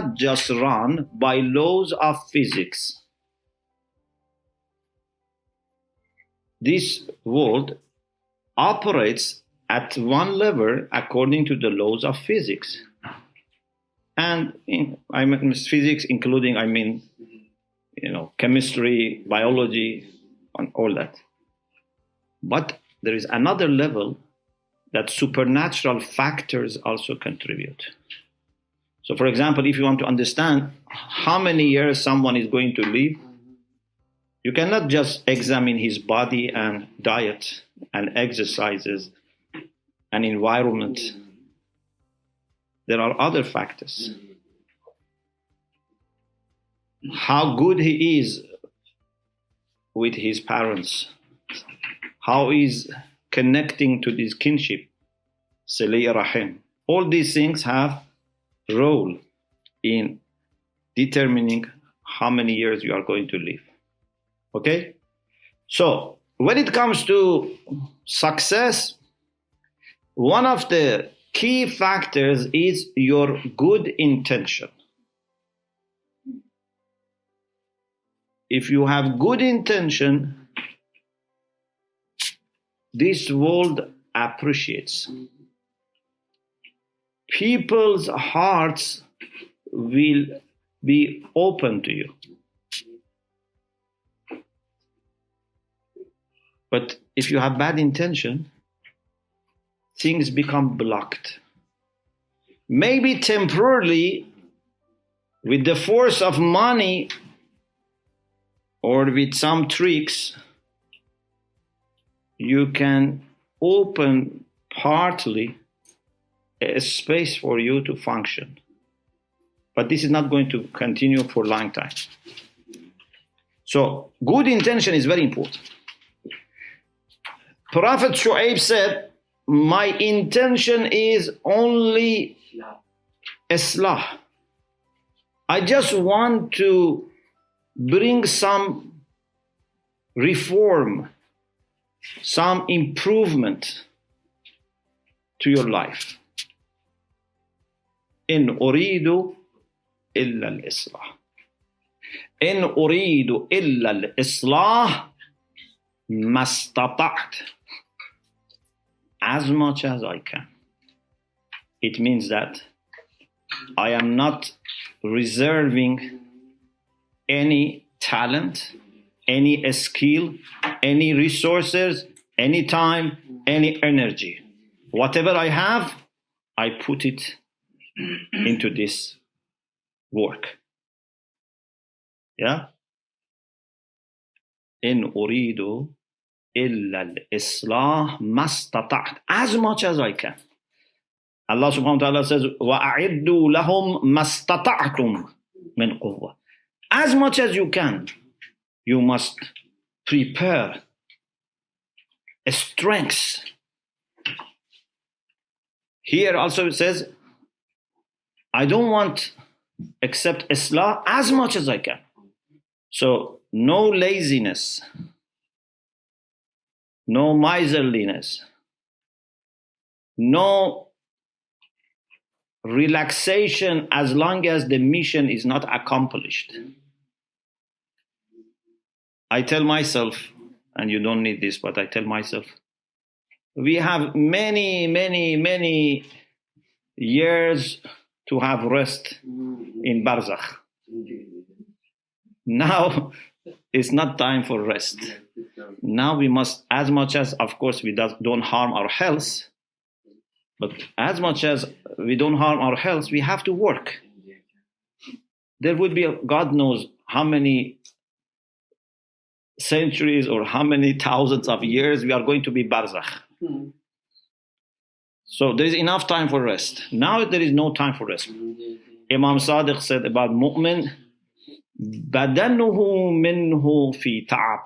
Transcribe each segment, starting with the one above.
not just run by laws of physics. This world operates at one level according to the laws of physics. And in, I mean physics, including, I mean, you know, chemistry, biology, and all that. But there is another level that supernatural factors also contribute. So, for example, if you want to understand how many years someone is going to live, you cannot just examine his body and diet and exercises and environment. There are other factors. How good he is with his parents, how is connecting to this kinship, Rahim. All these things have role in determining how many years you are going to live. Okay? So, when it comes to success, one of the key factors is your good intention. If you have good intention, this world appreciates. People's hearts will be open to you. But if you have bad intention, things become blocked. Maybe temporarily, with the force of money or with some tricks, you can open partly a space for you to function. But this is not going to continue for a long time. So, good intention is very important. Prophet Shu'aib said, My intention is only Islah. I just want to bring some reform, some improvement to your life. إن أريد إلا الإصلاح إن أريد إلا الإصلاح ما استطعت as much as I can. It means that I am not reserving any talent, any skill, any resources, any time, any energy. Whatever I have, I put it into this work. Yeah? إن أريد إلا الإصلاح ما استطعت as much as I can. Allah subhanahu wa ta'ala says وأعدوا لهم ما استطعتم من قوة. As much as you can, you must prepare a strength. Here also it says, I don't want except Islah as much as I can. So no laziness, no miserliness, no relaxation as long as the mission is not accomplished. I tell myself, and you don't need this, but I tell myself, we have many, many, many years to have rest in Barzakh. Now it's not time for rest. Now we must, as much as, of course, we don't harm our health, but as much as we don't harm our health, we have to work. There would be, God knows how many centuries or how many thousands of years we are going to be barzakh. Hmm. So there is enough time for rest. Now there is no time for rest. Imam Sadiq said about mu'min, بدنه منه في تعب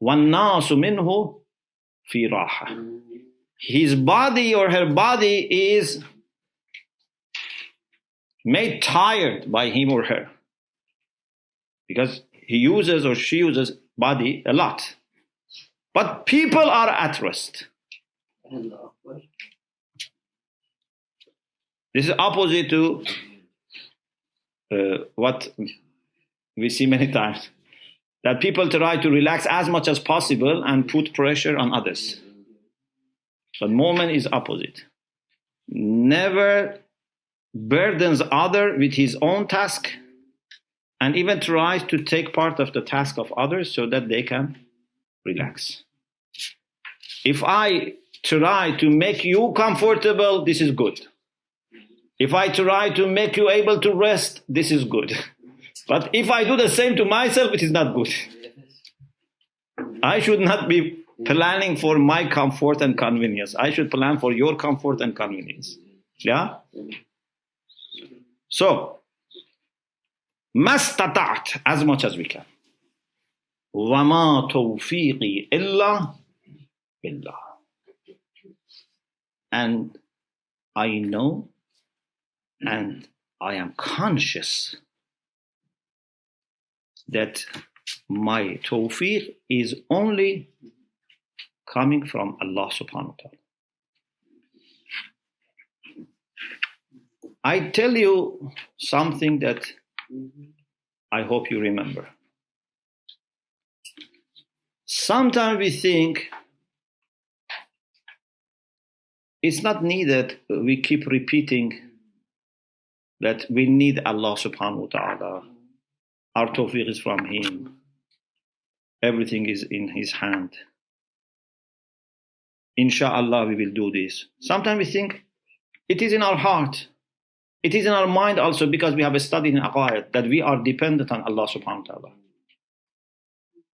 والناس منه في راحة. His body or her body is made tired by him or her because he uses or she uses body a lot. But people are at rest. This is opposite to uh, what we see many times that people try to relax as much as possible and put pressure on others. But Mu'min is opposite. Never burdens other with his own task and even tries to take part of the task of others so that they can relax. If I try to make you comfortable, this is good. If I try to make you able to rest, this is good. But if I do the same to myself, it is not good. I should not be planning for my comfort and convenience. I should plan for your comfort and convenience. Yeah? So, mastata'at, as much as we can. وما توفيقي إلا بالله. and I know and I am conscious that my tawfiq is only coming from Allah subhanahu wa ta'ala. I tell you something that I hope you remember. Sometimes we think it's not needed, uh, we keep repeating that we need Allah subhanahu wa ta'ala. Our tawfiq is from Him. Everything is in His hand. Insha'Allah, we will do this. Sometimes we think it is in our heart. It is in our mind also because we have studied in Aqaid that we are dependent on Allah subhanahu wa ta'ala.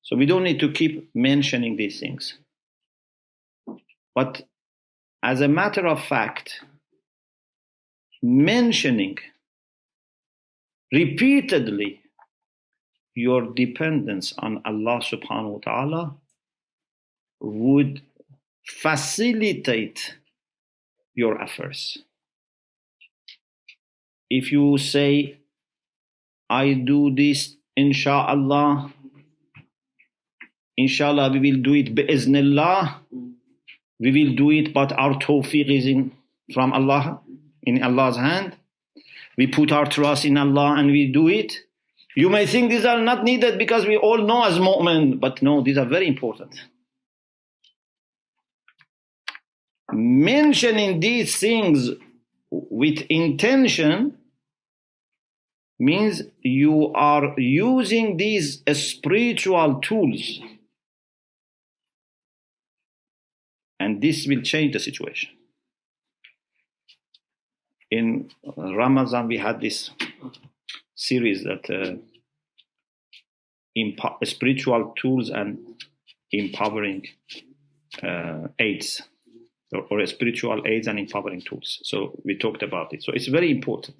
So we don't need to keep mentioning these things. But as a matter of fact, mentioning repeatedly your dependence on Allah subhanahu wa ta'ala would facilitate your affairs. If you say, I do this, inshallah, inshallah, we will do it bi'iznillah, we will do it, but our tawfiq is in, from Allah, in Allah's hand. We put our trust in Allah and we do it. You may think these are not needed because we all know as mu'min, but no, these are very important. Mentioning these things with intention means you are using these spiritual tools. And this will change the situation. In Ramadan, we had this series that uh, impo- spiritual tools and empowering uh, aids or, or spiritual aids and empowering tools. So we talked about it. So it's very important.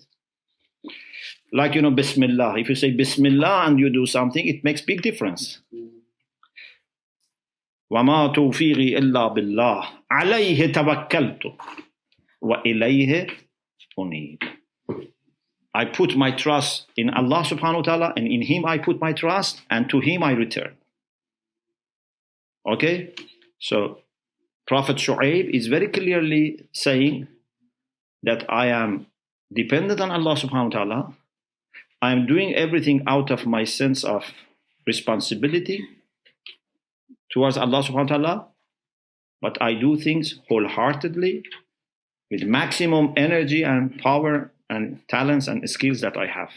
Like you know, Bismillah. If you say Bismillah and you do something, it makes big difference. وما توفيقي إلا بالله عليه توكلت وإليه أنيب I put my trust in Allah subhanahu wa ta'ala and in Him I put my trust and to Him I return. Okay? So Prophet Shu'aib is very clearly saying that I am dependent on Allah subhanahu wa ta'ala. I am doing everything out of my sense of responsibility towards Allah subhanahu wa ta'ala, but I do things wholeheartedly with maximum energy and power and talents and skills that I have.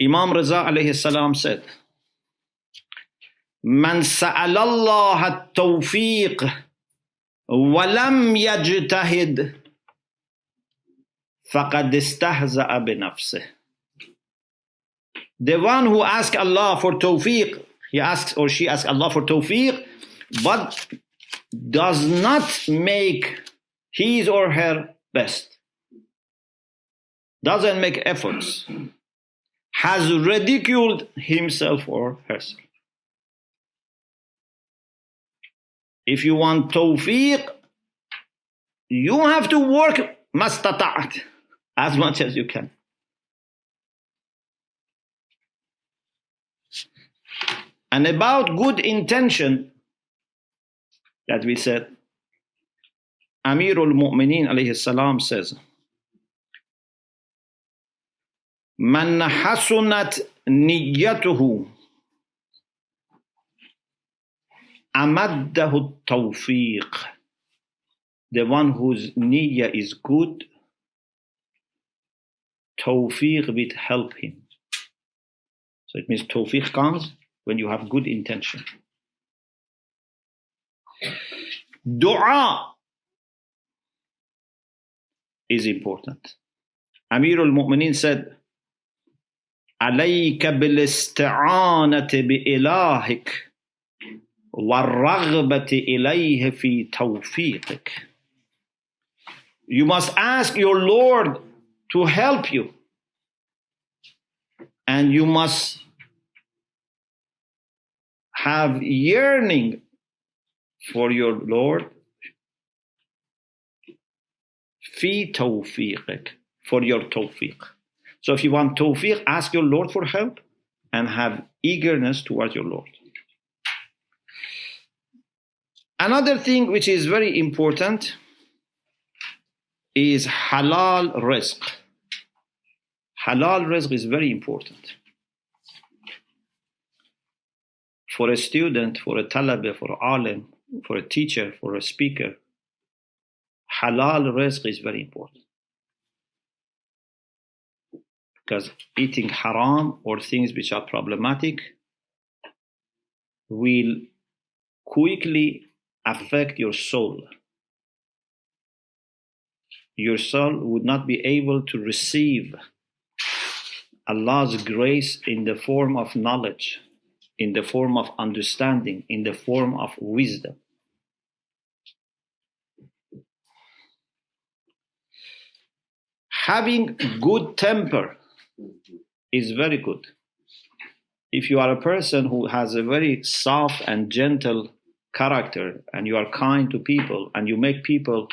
Imam Raza alayhi salam said, من سأل الله التوفيق ولم يجتهد فقد استهزأ بنفسه the one who asks Allah for tawfiq, he asks or she asks Allah for tawfiq, but does not make his or her best, doesn't make efforts, has ridiculed himself or herself. If you want tawfiq, you have to work mastata'at as much as you can. And about good intention that we said, Amirul Mu'mineen alayhi salam says, من حسنت نيته أمده التوفيق the one whose niyyah is good tawfiq will help him so it means tawfiq comes when you have good intention dua is important Amir al-Mu'minin said عليك بالاستعانة بإلهك والرغبة إليه في توفيقك You must ask your Lord to help you. And you must have yearning for your Lord, fi tawfiqik, for your tawfiq. So if you want tawfiq, ask your Lord for help and have eagerness towards your Lord. Another thing which is very important is halal rizq. Halal rizq is very important. For a student, for a talaba, for alim, for a teacher, for a speaker, halal rizq is very important. Because eating haram or things which are problematic will quickly affect your soul. Your soul would not be able to receive Allah's grace in the form of knowledge, in the form of understanding, in the form of wisdom. Having good temper is very good. If you are a person who has a very soft and gentle character and you are kind to people and you make people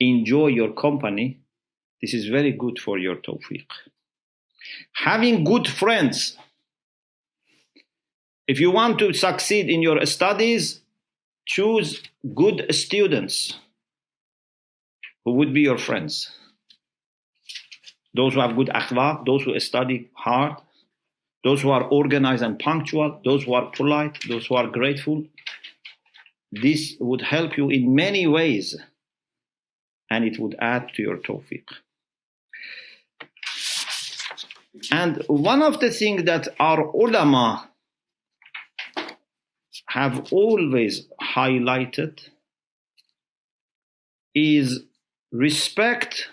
enjoy your company, this is very good for your tawfiq. Having good friends. If you want to succeed in your studies, choose good students who would be your friends. Those who have good akhlaq, those who study hard, those who are organized and punctual, those who are polite, those who are grateful. This would help you in many ways and it would add to your tawfiq. And one of the things that our ulama have always highlighted is respect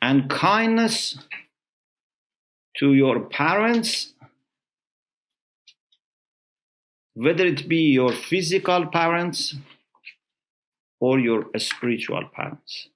and kindness to your parents, whether it be your physical parents or your spiritual parents.